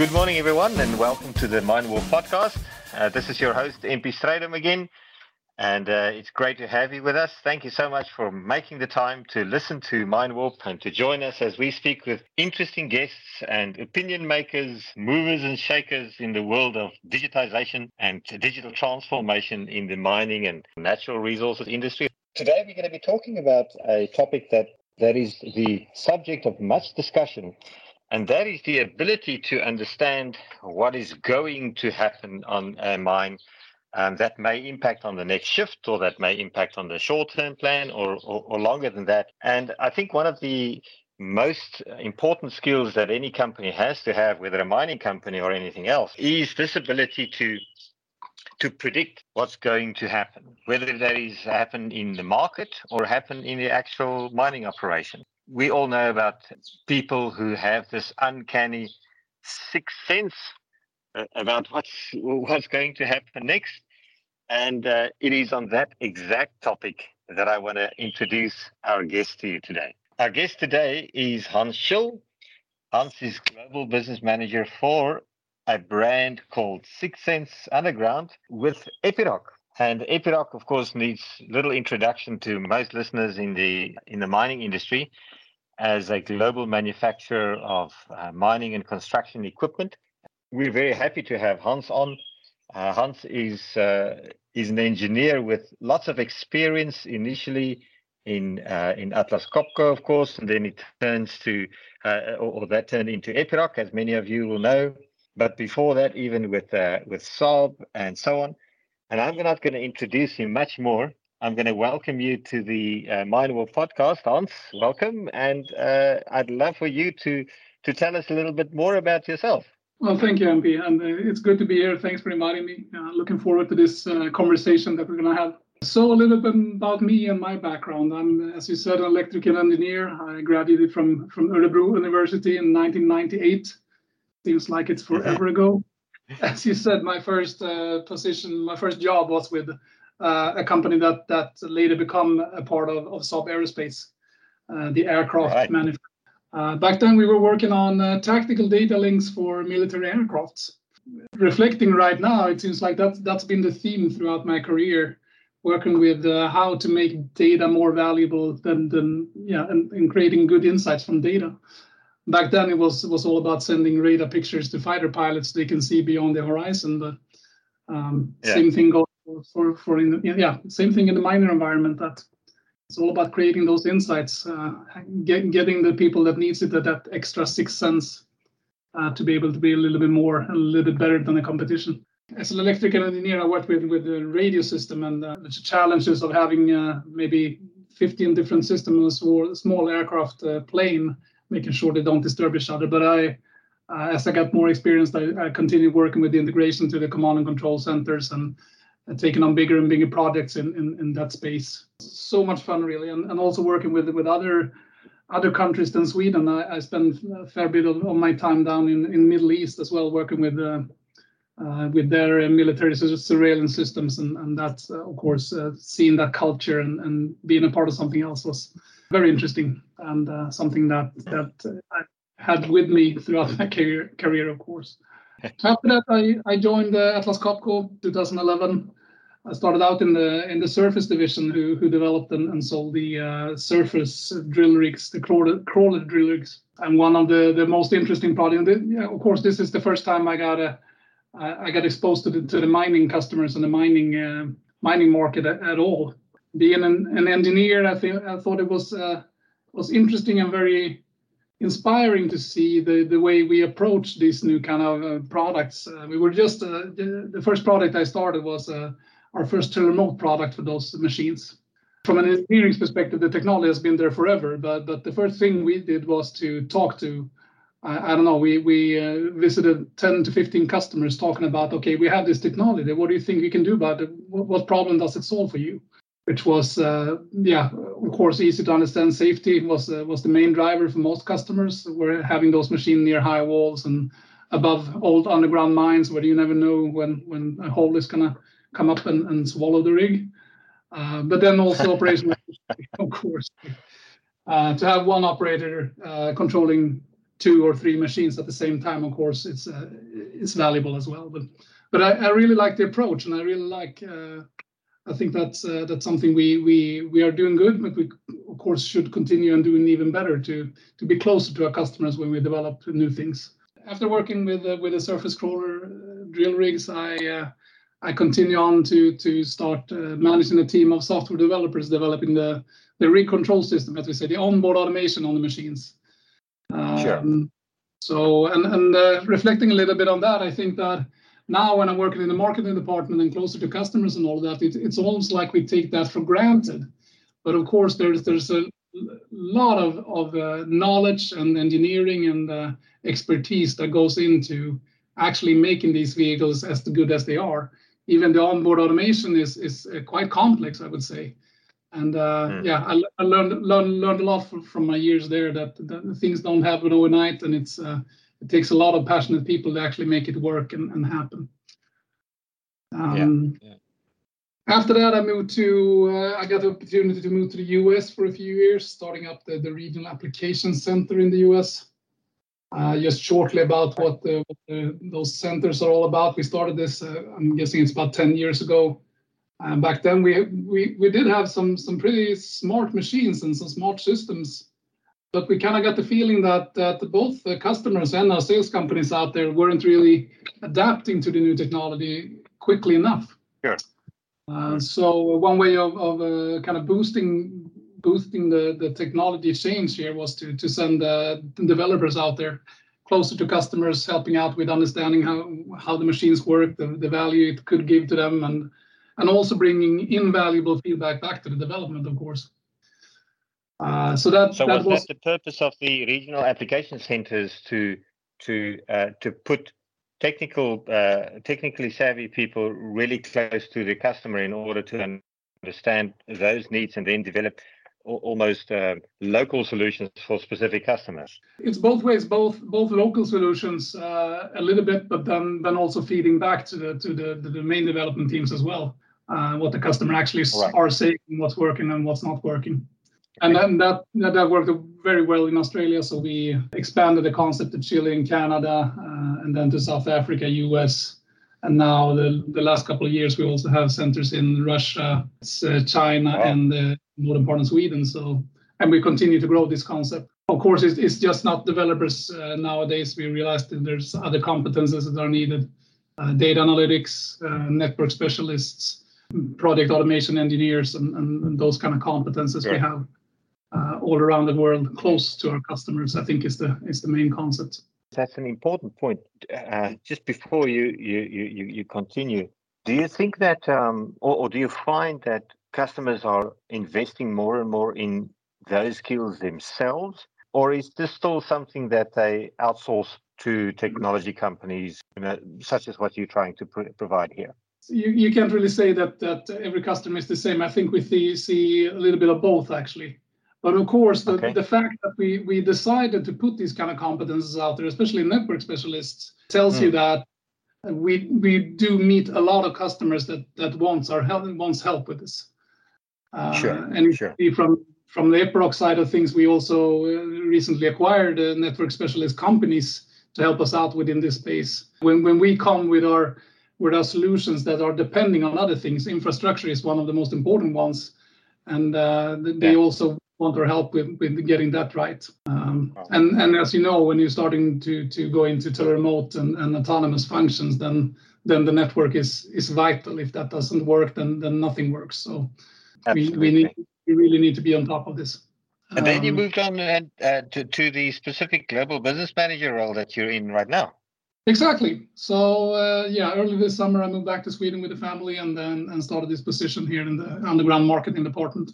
Good morning, everyone, and welcome to the Mind Warp podcast. Uh, this is your host, MP Strydom again, and uh, it's great to have you with us. Thank you so much for making the time to listen to Mind Warp and to join us as we speak with interesting guests and opinion makers, movers and shakers in the world of digitization and digital transformation in the mining and natural resources industry. Today, we're going to be talking about a topic that that is the subject of much discussion and that is the ability to understand what is going to happen on a mine um, that may impact on the next shift or that may impact on the short term plan or, or, or longer than that. And I think one of the most important skills that any company has to have, whether a mining company or anything else, is this ability to to predict what's going to happen, whether that is happen in the market or happen in the actual mining operation we all know about people who have this uncanny sixth sense uh, about what's what's going to happen next, and uh, it is on that exact topic that I want to introduce our guest to you today. Our guest today is Hans Schill. Hans is global business manager for a brand called Sixth Sense Underground with Epiroc. And Epiroc, of course, needs little introduction to most listeners in the in the mining industry as a global manufacturer of uh, mining and construction equipment. We're very happy to have Hans on. Uh, Hans is uh, is an engineer with lots of experience initially in uh, in Atlas Copco, of course, and then it turns to uh, or, or, that turned into Epiroc, as many of you will know. But before that, even with uh, with Saab and so on. And I'm not going to introduce him much more. I'm going to welcome you to the uh, Mind Warp podcast. Hans, welcome. And uh, I'd love for you to, to tell us a little bit more about yourself. Well, thank you, MP. And uh, it's good to be here. Thanks for inviting me. Uh, looking forward to this uh, conversation that we're going to have. So, a little bit about me and my background. I'm, as you said, an electrical engineer. I graduated from, from Örebro University in 1998. Seems like it's forever ago. As you said, my first uh, position, my first job was with a company that that later become a part of, of Saab Aerospace, uh, the aircraft right. manufacturer. Uh, back then, we were working on tactical data links for military aircrafts. Reflecting right now, it seems like that that's been the theme throughout my career working with uh, how to make data more valuable than, than yeah and, and, creating good insights from data back then it was was all about sending radar pictures to fighter pilots they can see beyond the horizon but um, yeah. same thing goes for for in the, yeah same thing in the miner environment that it's all about creating those insights uh, get, getting the people that needs it that, that extra six sense uh, to be able to be a little bit more a little bit better than the competition. As an electrical engineer i worked with with the radio system and uh, the challenges of having uh, maybe 15 different systems or small aircraft uh, plane making sure they don't disturb each other. But i uh, as I got more experience, I, I continued working with the integration to the command and control centers and taking on bigger and bigger projects in, in, in that space. So much fun, really, and, and also working with with other other countries than Sweden. I, I spend a fair bit of, of, my time down in in Middle East as well, working with. Uh, uh, with their uh, military surveillance systems, and, and that, uh, of course, uh, seeing that culture and, and being a part of something else was very interesting and uh, something that that I had with me throughout my career, career of course. After that, I, I joined Atlas Copco 2011. I started out in the in the surface division, who who developed and, and sold the uh, surface drill rigs, the crawler, crawler drill rigs. And one of the the most interesting projects. Yeah, of course, this is the first time I got a I got exposed to the to the mining customers and the mining uh, mining market at, at, all. Being an, an engineer, I think I thought it was uh, was interesting and very inspiring to see the, the way we approach these new kind of uh, products. Uh, we were just uh, the, the, first product I started was uh, our first remote product for those machines. From an engineering perspective, the technology has been there forever, but but the first thing we did was to talk to. I, I don't know. We we uh, visited 10 to 15 customers talking about, okay, we have this technology. What do you think we can do about it? What, what problem does it solve for you? Which was, uh, yeah, of course, easy to understand. Safety was uh, was the main driver for most customers. We're having those machines near high walls and above old underground mines where you never know when when a hole is gonna come up and, and swallow the rig. Uh, but then also operational, of course, uh, to have one operator uh, controlling two or three machines at the same time, of course, it's uh, it's valuable as well. But but I, I really like the approach, and I really like. I think that's uh, that's something we we we are doing good, but we of course should continue and doing even better to to be closer to our customers when we develop new things. After working with uh, with the surface crawler uh, drill rigs, I uh, I continue on to to start uh, managing a team of software developers developing the the rig control system, as we say, the onboard automation on the machines. Um, sure. So and and uh, reflecting a little bit on that, I think that now when I'm working in the marketing department and closer to customers and all of that, it, it's almost like we take that for granted. But of course, there's there's a lot of of uh, knowledge and engineering and uh, expertise that goes into actually making these vehicles as good as they are. Even the onboard automation is is uh, quite complex, I would say. And uh, mm. yeah, I, I, learned learned learned a lot from, from my years there that, that things don't happen overnight, and it's uh, it takes a lot of passionate people to actually make it work and, and happen. Um, yeah. yeah. After that, I moved to, uh, I got the opportunity to move to the US for a few years, starting up the, the regional application center in the US. Uh, just shortly about what, the, what the, those centers are all about. We started this, uh, I'm guessing it's about 10 years ago. back then, we, we, we did have some, some pretty smart machines and some smart systems but we kind of got the feeling that that both the customers and our sales companies out there weren't really adapting to the new technology quickly enough. Sure. Uh, so one way of, of uh, kind of boosting boosting the, the technology change here was to to send uh, developers out there closer to customers, helping out with understanding how how the machines work, the, the value it could give to them, and and also bringing invaluable feedback back to the development, of course. Uh, so that so that was, was, that the purpose of the regional application centers to to uh, to put technical uh, technically savvy people really close to the customer in order to understand those needs and then develop almost uh, local solutions for specific customers it's both ways both both local solutions uh, a little bit but then then also feeding back to the to the, the main development teams as well uh, what the customer actually right. are saying what's working and what's not working and then that that worked very well in Australia. So we expanded the concept to Chile and Canada, uh, and then to South Africa, US, and now the the last couple of years we also have centers in Russia, uh, China, wow. and the northern part of Sweden. So and we continue to grow this concept. Of course, it's, it's just not developers uh, nowadays. We realize that there's other competences that are needed: uh, data analytics, uh, network specialists, project automation engineers, and, and, and those kind of competences we have uh, all around the world, close to our customers. I think is the is the main concept. That's an important point. Uh, just before you you you you continue, do you think that, um, or, or do you find that customers are investing more and more in those skills themselves, or is this still something that they outsource to technology companies, you know, such as what you're trying to pr- provide here? You, you can't really say that that every customer is the same. I think we see, see a little bit of both actually. But of course, the, okay. the fact that we, we decided to put these kind of competences out there, especially network specialists, tells mm. you hmm. that we we do meet a lot of customers that that wants our help wants help with this. Uh, sure. And sure. from from the Epiroc side of things, we also uh, recently acquired uh, network specialist companies to help us out within this space. When when we come with our with our solutions that are depending on other things, infrastructure is one of the most important ones, and uh, they yeah. also want our help with, with getting that right. Um, and, and as you know, when you're starting to, to go into teleremote and, and autonomous functions, then then the network is is vital. If that doesn't work, then then nothing works. So we, we need we really need to be on top of this. And then you um, moved on and, uh, to, to the specific global business manager role that you're in right now. Exactly. So uh, yeah, early this summer I moved back to Sweden with the family and then and started this position here in the underground marketing department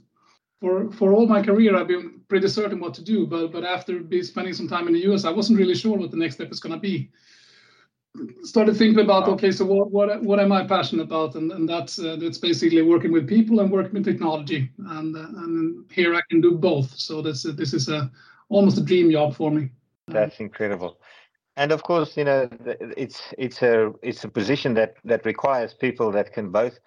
for for all my career, I've been pretty certain what to do. But but after be spending some time in the US, I wasn't really sure what the next step is going to be. Started thinking about okay, so what what what am I passionate about? And and that's uh, that's basically working with people and working with technology. And uh, and here I can do both. So this uh, this is a almost a dream job for me. That's incredible. And of course, you know, it's it's a it's a position that that requires people that can both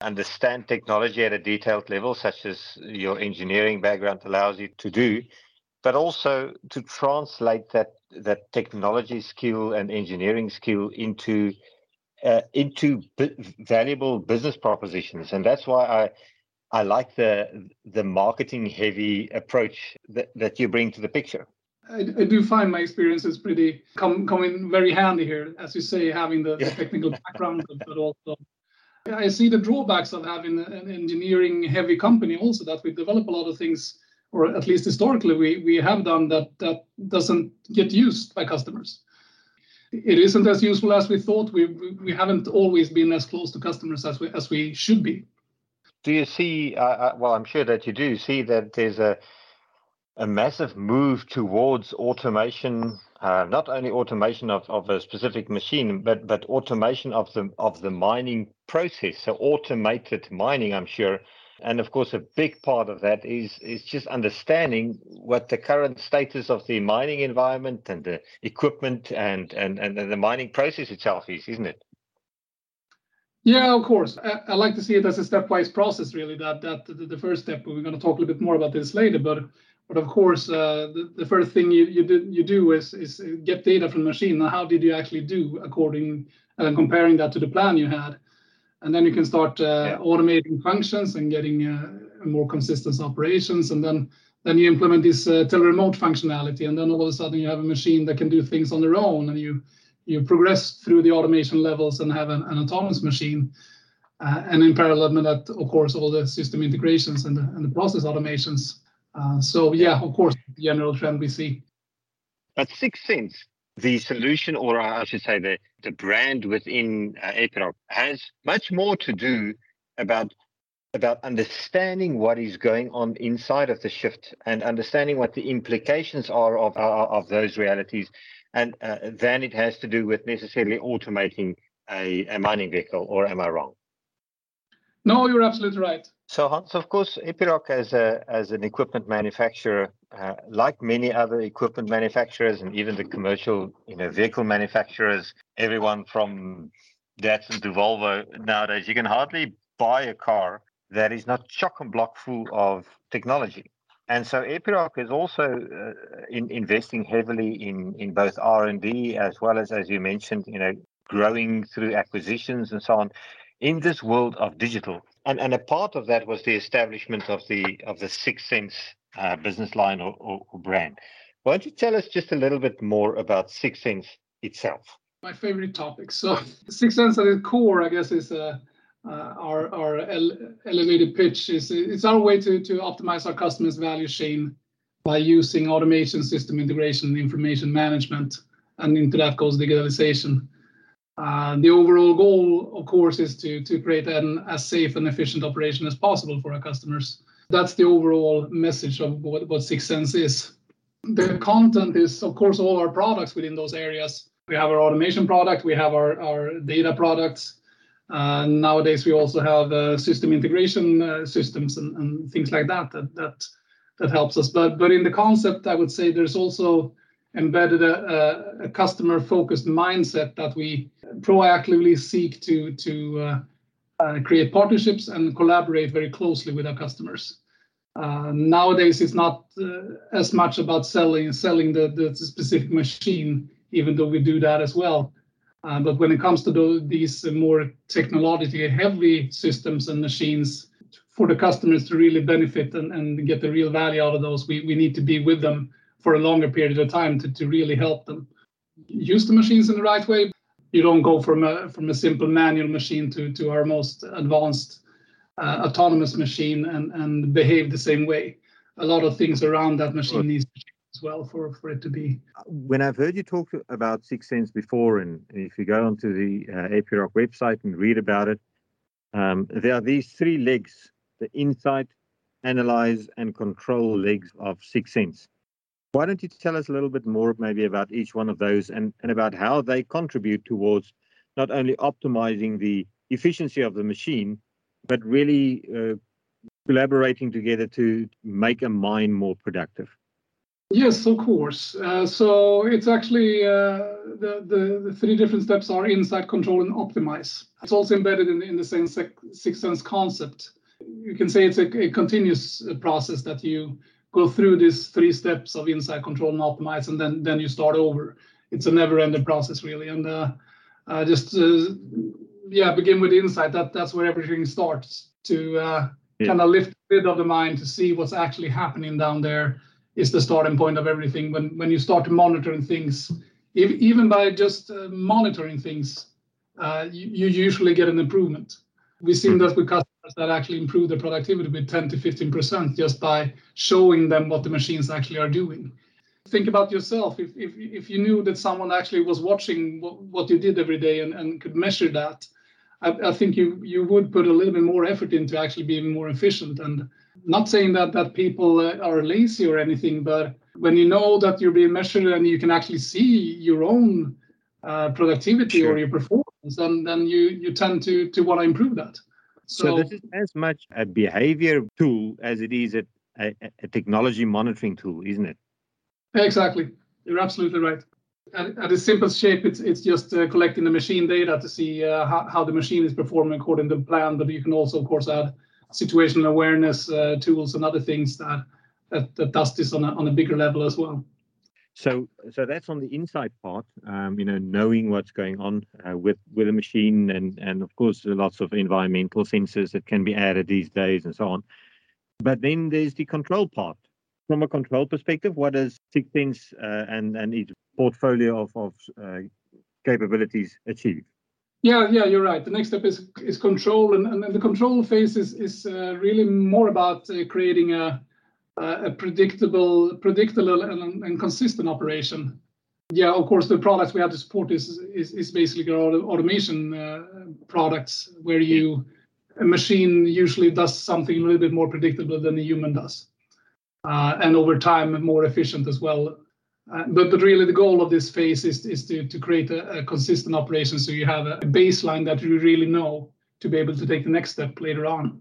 understand technology at a detailed level, such as your engineering background allows you to do, but also to translate that that technology skill and engineering skill into uh, into b- valuable business propositions, and that's why I I like the the marketing heavy approach that, that you bring to the picture. I, I do find my experiences pretty come coming very handy here, as you say, having the, the technical background, but also I see the drawbacks of having an engineering heavy company also that we develop a lot of things, or at least historically we, we have done that that doesn't get used by customers. It isn't as useful as we thought. We we haven't always been as close to customers as we as we should be. Do you see? Uh, uh well, I'm sure that you do see that there's a a massive move towards automation, uh, not only automation of, of a specific machine, but but automation of the of the mining process. So automated mining, I'm sure. And of course, a big part of that is is just understanding what the current status of the mining environment and the equipment and and, and the mining process itself is, isn't it? Yeah, of course. I, I like to see it as a stepwise process, really. That that the, the first step. We're going to talk a little bit more about this later, but but of course, uh, the, the, first thing you you do, you do is is get data from the machine. Now, how did you actually do according and uh, comparing that to the plan you had, and then you can start uh, yeah. automating functions and getting uh, more consistent operations, and then then you implement this uh, teleremote functionality, and then all of a sudden you have a machine that can do things on their own, and you you progress through the automation levels and have an, an autonomous machine. Uh, and in parallel with that, of course, all the system integrations and the, and the process automations uh, so yeah, of course, the general trend we see. At 6sense, the solution, or I should say the, the brand within uh, Epiroc has much more to do about about understanding what is going on inside of the shift and understanding what the implications are of of, of those realities, and uh, then it has to do with necessarily automating a, a mining vehicle. Or am I wrong? No, you're absolutely right. So Hans, of course, Epiroc as a as an equipment manufacturer, uh, like many other equipment manufacturers and even the commercial, you know, vehicle manufacturers, everyone from Datsun to Volvo nowadays, you can hardly buy a car that is not chock and block full of technology. And so Epiroc is also uh, in, investing heavily in in both R and D as well as, as you mentioned, you know, growing through acquisitions and so on in this world of digital. And, and a part of that was the establishment of the of the 6sense uh, business line or, or, or, brand. Why don't you tell us just a little bit more about 6sense itself? My favorite topic. So 6sense at its core, I guess, is uh, uh, our our ele- elevated pitch. is It's our way to to optimize our customers' value chain by using automation, system integration, information management, and into that goes digitalization. Uh, the overall goal, of course, is to, create an as safe and efficient operation as possible for our customers. That's the overall message of what, what 6sense is. The content is, of course, all our products within those areas. We have our automation product, we have our, data products. Nowadays, we also have uh, system integration uh, systems and, things like that, that that that helps us. But but in the concept, I would say there's also embedded a, a customer focused mindset that we proactively seek to to uh, uh, create partnerships and collaborate very closely with our customers. Uh, nowadays, it's not uh, as much about selling selling the, the specific machine, even though we do that as well. Uh, but when it comes to the, these more technologically heavy systems and machines, for the customers to really benefit and, and get the real value out of those, we, we need to be with them for a longer period of time to, to really help them use the machines in the right way. You don't go from a from a simple manual machine to to our most advanced uh, autonomous machine and and behave the same way. A lot of things around that machine needs to change as well for for it to be. When I've heard you talk about 6sense before, and if you go onto the uh, Epiroc website and read about it, um, there are these three legs: the insight, analyze, and control legs of 6sense. Why don't you tell us a little bit more, maybe, about each one of those and, and about how they contribute towards not only optimizing the efficiency of the machine, but really uh, collaborating together to make a mine more productive? Yes, of course. Uh, so it's actually uh, the, the, the three different steps are insight, control, and optimize. It's also embedded in, in the same 6sense concept. You can say it's a, a continuous process that you go through these three steps of insight, control, and optimize, and then then you start over. It's a never-ending process, really. And uh, uh, just uh, yeah, begin with insight. That that's where everything starts to uh, yeah. kind of lift the lid of the mind to see what's actually happening down there. Is the starting point of everything. When when you start monitoring things, if, even by just uh, monitoring things, uh, you, you usually get an improvement. We've seen that with customers that actually improve their productivity with 10 to 15% just by showing them what the machines actually are doing. Think about yourself. If, if, if you knew that someone actually was watching what, what you did every day and, and could measure that, I, I think you, you would put a little bit more effort into actually being more efficient. And not saying that, that people uh, are lazy or anything, but when you know that you're being measured and you can actually see your own uh, productivity sure. or your performance, then then you you tend to to want to improve that. So, so, this is as much a behavior tool as it is a, a, a technology monitoring tool, isn't it? Exactly, you're absolutely right. At, at its simplest shape, it's it's just uh, collecting the machine data to see uh, how, how the machine is performing according to the plan. But you can also, of course, add situational awareness uh, tools and other things that, that that does this on a on a bigger level as well. So, so that's on the inside part. Um, you know, knowing what's going on uh, with with a machine, and and of course, lots of environmental sensors that can be added these days, and so on. But then there's the control part. From a control perspective, what does Sixth Sense uh, and and its portfolio of of uh, capabilities achieve? Yeah, yeah, you're right. The next step is is control, and, and the control phase is is uh, really more about uh, creating a a predictable, predictable and, and consistent operation. Yeah, of course, the products we have to support is is, is basically automation uh, products where you a machine usually does something a little bit more predictable than a human does, uh, and over time more efficient as well. Uh, but but really the goal of this phase is is to to create a, a consistent operation so you have a baseline that you really know to be able to take the next step later on.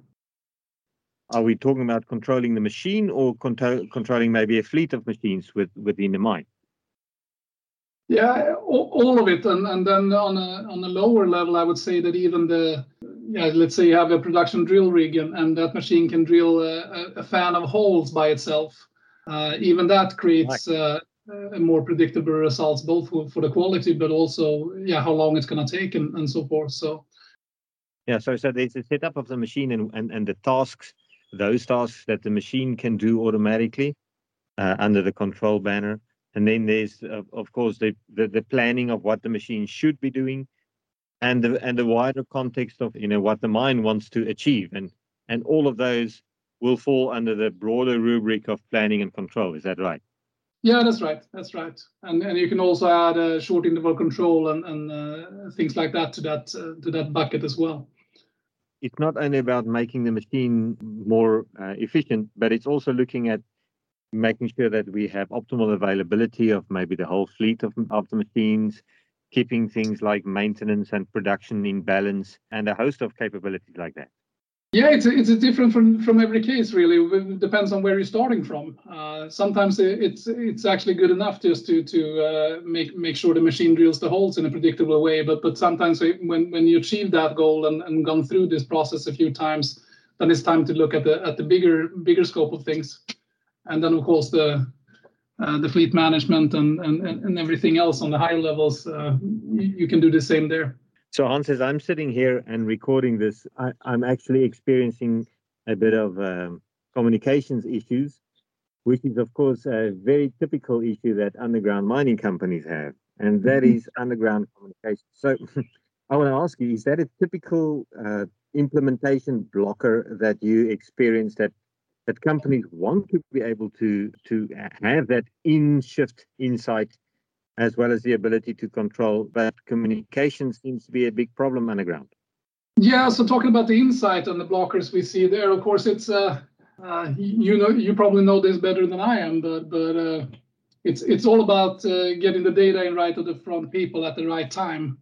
Are we talking about controlling the machine or control, controlling maybe a fleet of machines with, within the mine? Yeah, all of it. And, and then on a, on a lower level, I would say that even the, yeah, let's say you have a production drill rig and, and that machine can drill a, a fan of holes by itself. Uh, even that creates uh, more predictable results, both for, for the quality, but also, yeah, how long it's going to take and, and so forth. So, yeah, so so there's a setup of the machine and, and, and the tasks those tasks that the machine can do automatically uh, under the control banner. And then there's, uh, of course, the, the, the planning of what the machine should be doing, and the and the wider context of you know what the mine wants to achieve, and and all of those will fall under the broader rubric of planning and control. Is that right? Yeah, that's right. That's right. And and you can also add a short interval control and and uh, things like that to that uh, to that bucket as well it's not only about making the machine more uh, efficient, but it's also looking at making sure that we have optimal availability of maybe the whole fleet of, of the machines, keeping things like maintenance and production in balance, and a host of capabilities like that. Yeah, it's it's different from from every case really. It depends on where you're starting from. Uh, sometimes it's it's actually good enough just to to uh, make make sure the machine drills the holes in a predictable way. But but sometimes when when you achieve that goal and, and gone through this process a few times, then it's time to look at the at the bigger bigger scope of things, and then of course the uh, the fleet management and, and and everything else on the higher levels. Uh, you, you can do the same there. So Hans, as I'm sitting here and recording this, I, am actually experiencing a bit of um, communications issues, which is of course a very typical issue that underground mining companies have, and that mm-hmm. is underground communication. So I want to ask you, is that a typical uh, implementation blocker that you experience that that companies want to be able to to have that in shift insight as well as the ability to control. But communication seems to be a big problem underground. Yeah, so talking about the insight and the blockers we see there, of course, it's uh, uh, you know you probably know this better than I am, but but uh, it's it's all about uh, getting the data in right of the front people at the right time.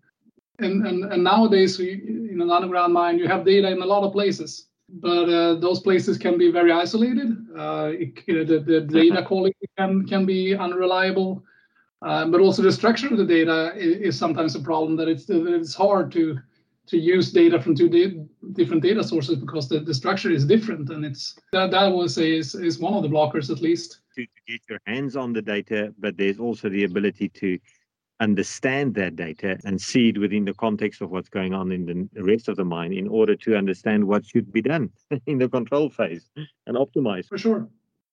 And and and nowadays, we, in an underground mine, you have data in a lot of places, but uh, those places can be very isolated. Uh, it, the, the data quality can can be unreliable uh, but also the structure of the data is, is, sometimes a problem that it's, it's hard to, to use data from two da- different data sources because the, the structure is different. And it's that that was is is one of the blockers at least. To, to get your hands on the data but there's also the ability to understand that data and see it within the context of what's going on in the rest of the mine in order to understand what should be done in the control phase and optimize. For sure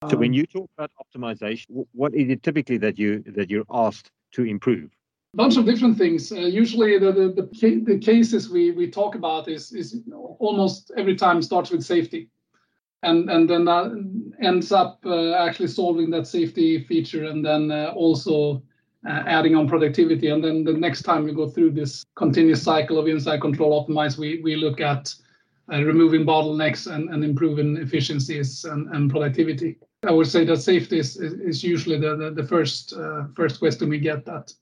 so um, when you talk about optimization what is it typically that you that you're asked to improve A bunch of different things. Uh, usually, the, the, the the cases we we talk about is is almost every time starts with safety, and and then that ends up uh, actually solving that safety feature, and then uh, also uh, adding on productivity. And then the next time we go through this continuous cycle of inside control optimize, we we look at uh, removing bottlenecks and, and improving efficiencies and, and productivity. I would say that safety is, is usually the, the, the first uh, first question we get that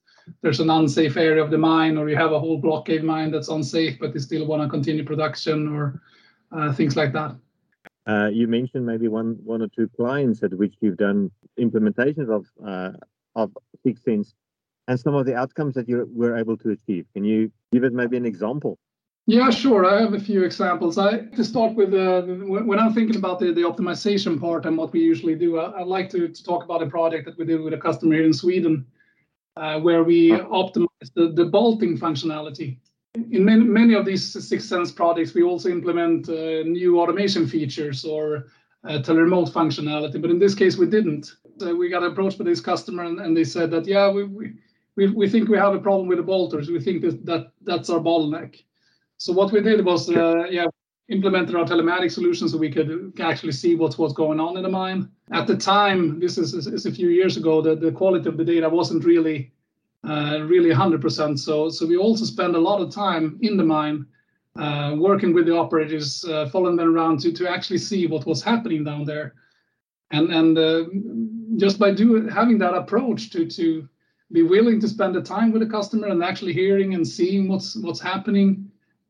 there's an unsafe area of the mine, or you have a whole block cave mine that's unsafe, but you still want to continue production, or uh, things like that. Uh, you mentioned maybe one one or two clients at which you've done implementations of uh, of Sixth Sense, and some of the outcomes that you were able to achieve. Can you give us maybe an example? Yeah, sure. I have a few examples. I to start with, uh, when I'm thinking about the, the optimization part and what we usually do, I, would like to, to talk about a project that we did with a customer here in Sweden uh, where we optimize the, the bolting functionality. In many, many of these Sixth Sense products, we also implement uh, new automation features or uh, teleremote functionality, but in this case, we didn't. So we got approached by this customer and, and they said that, yeah, we, we, we, we think we have a problem with the bolters. We think that, that that's our bottleneck. So what we did was, uh, yeah, implemented our telematic solution so we could actually see what's what's going on in the mine. At the time, this is, is a few years ago, the, the quality of the data wasn't really uh, really 100%. So so we also spend a lot of time in the mine uh, working with the operators, uh, following them around to to actually see what was happening down there, and and uh, just by doing having that approach to to be willing to spend the time with the customer and actually hearing and seeing what's what's happening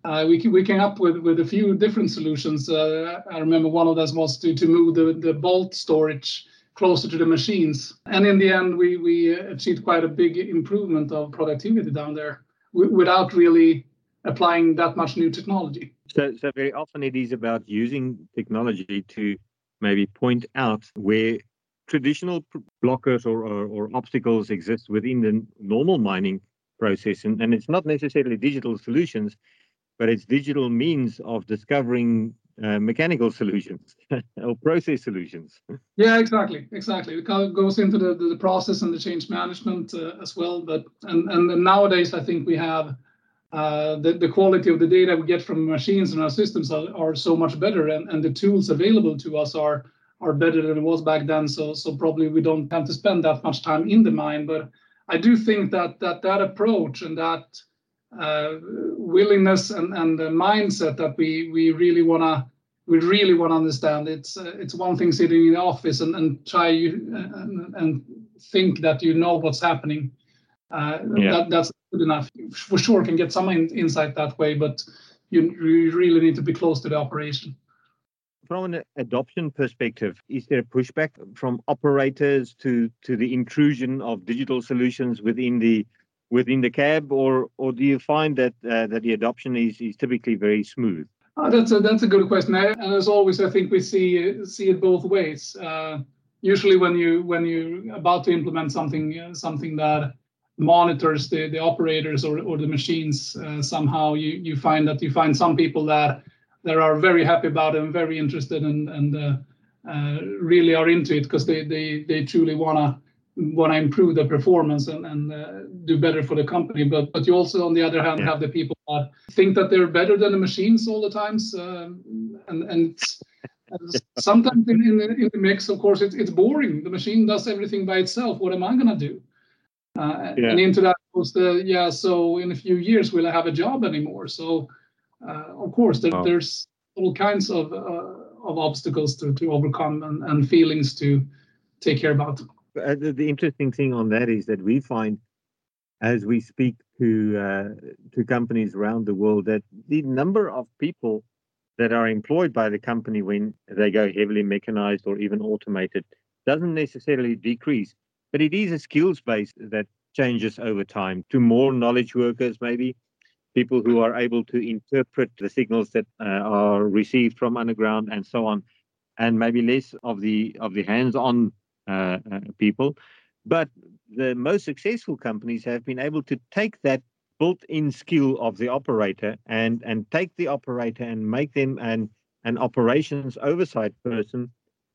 uh, we, we came up with, with a few different solutions. Uh, I remember one of those was to, to move the, the bolt storage closer to the machines. And in the end, we, we achieved quite a big improvement of productivity down there w- without really applying that much new technology. So, so very often it is about using technology to maybe point out where traditional blockers or, or, or obstacles exist within the normal mining process. And, and it's not necessarily digital solutions, but it's digital means of discovering uh, mechanical solutions or process solutions. Yeah, exactly, exactly. It goes into the, the process and the change management uh, as well. But and, and nowadays, I think we have uh, the, the quality of the data we get from machines and our systems are, are so much better, and, and the tools available to us are are better than it was back then. So so probably we don't have to spend that much time in the mine. But I do think that that that approach and that willingness and, and the mindset that we we really want to we really want to understand. It's uh, it's one thing sitting in the office and, and try and, and think that you know what's happening. Uh, yeah. that, that's good enough. For sure, can get some in, insight that way, but you, you really need to be close to the operation. From an adoption perspective, is there a pushback from operators to to the intrusion of digital solutions within the within the cab, or or do you find that uh, that the adoption is, is typically very smooth? Uh, that's a that's a good question, and as always, I think we see see it both ways. Uh, usually, when you when you're about to implement something uh, something that monitors the, the operators or, or the machines, uh, somehow you you find that you find some people that that are very happy about it and very interested and and uh, really are into it because they they they truly wanna want to improve the performance and, and uh, do better for the company. But but you also, on the other hand, yeah. have the people that think that they're better than the machines all the times, um, and and sometimes in, in, the, in the mix, of course, it's it's boring. The machine does everything by itself. What am I gonna do? Uh, yeah. And into that goes the yeah. So in a few years, will I have a job anymore? So uh, of course, there, oh. there's all kinds of uh, of obstacles to to overcome and, and feelings to take care about. Uh, the, the, interesting thing on that is that we find as we speak to uh, to companies around the world that the number of people that are employed by the company when they go heavily mechanized or even automated doesn't necessarily decrease but it is a skills base that changes over time to more knowledge workers maybe people who are able to interpret the signals that uh, are received from underground and so on, and maybe less of the of the hands-on people. But the most successful companies have been able to take that built-in skill of the operator and and take the operator and make them an an operations oversight person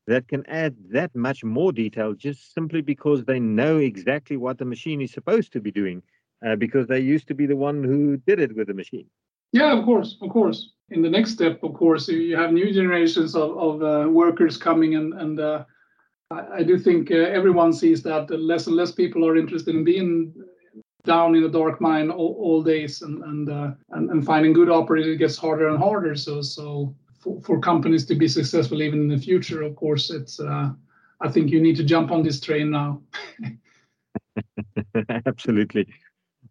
that can add that much more detail just simply because they know exactly what the machine is supposed to be doing uh, because they used to be the one who did it with the machine yeah of course of course in the next step of course you have new generations of, of uh, workers coming and and uh, I, do think uh, everyone sees that less and less people are interested in being down in a dark mine all, all days and and, uh, and, and finding good operators gets harder and harder so so for, for companies to be successful even in the future of course it's uh, i think you need to jump on this train now absolutely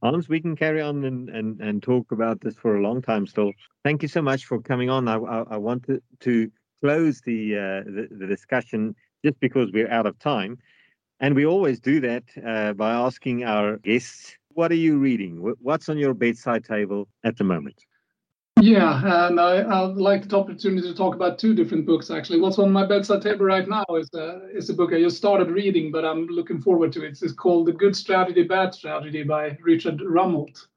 Hans, we can carry on and, and, and talk about this for a long time still. Thank you so much for coming on. I, I, I wanted to close the, uh, the, the discussion just because we're out of time. And we always do that uh, by asking our guests, what are you reading? What's on your bedside table at the moment? Yeah, and I, I'd like the opportunity to talk about two different books actually. What's on my bedside table right now is a, is a book I just started reading, but I'm looking forward to it. It's called The Good Strategy, Bad Strategy by Richard Rumelt.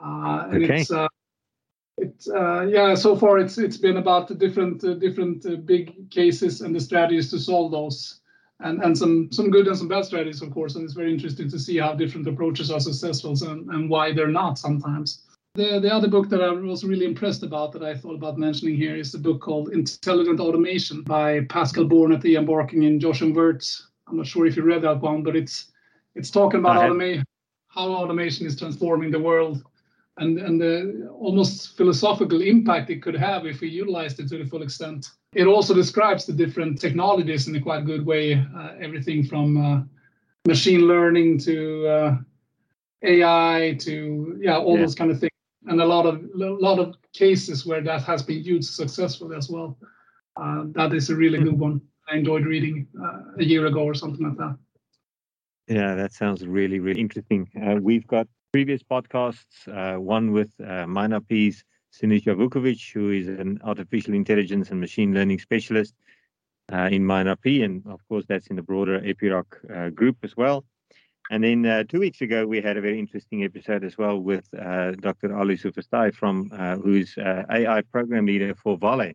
Uh, and okay. it's uh, it's uh, yeah. So far, it's it's been about the different uh, different uh, big cases and the strategies to solve those, and and some some good and some bad strategies, of course. And it's very interesting to see how different approaches are successful and, and why they're not sometimes. The, the other book that I was really impressed about that I thought about mentioning here is a book called Intelligent Automation by Pascal Bornet, Ian Barkin, and Jochen Wirtz. I'm not sure if you read that one, but it's it's talking about automation, how automation is transforming the world and, and the almost philosophical impact it could have if we utilized it to the full extent. It also describes the different technologies in a quite good way, uh, everything from uh, machine learning to uh, AI to yeah, all yeah. those kind of things and a lot of a lot of cases where that has been used successfully as well. Uh, that is a really good one. I enjoyed reading uh, a year ago or something like that. Yeah, that sounds really really interesting. Uh, we've got previous podcasts, uh, one with uh, MineRP's Sinisa Vukovic, who is an artificial intelligence and machine learning specialist uh, in MineRP, and of course that's in the broader Epiroc uh, group as well. And then uh, two weeks ago, we had a very interesting episode as well with uh, Dr. Ali Soofastaei from uh, who's uh, AI program leader for Vale.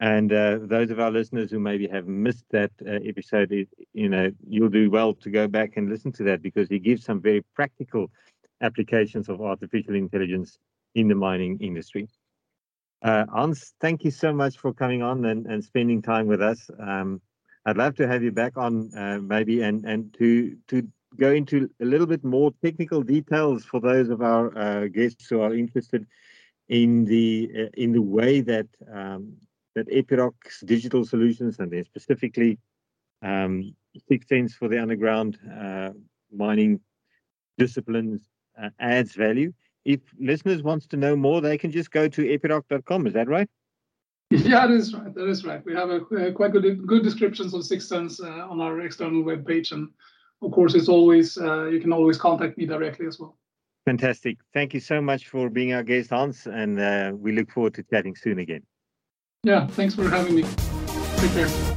And those of our listeners who maybe have missed that episode, you know, you'll do well to go back and listen to that because he gives some very practical applications of artificial intelligence in the mining industry. Hans, thank you so much for coming on and, and spending time with us. Um, I'd love to have you back on maybe and and to to go into a little bit more technical details for those of our uh, guests who are interested in the uh, in the way that um, that Epiroc's digital solutions and then specifically um, Sixth Sense for the underground uh, mining disciplines uh, adds value. If listeners wants to know more, they can just go to epiroc.com. Is that right? Yeah, that is right. That is right. We have a, a quite good good descriptions of Sixth Sense uh, on our external web page and of course, it's always uh, you can always contact me directly as well. Fantastic. Thank you so much for being our guest, Hans, and uh, we look forward to chatting soon again. Yeah, thanks for having me. Take care.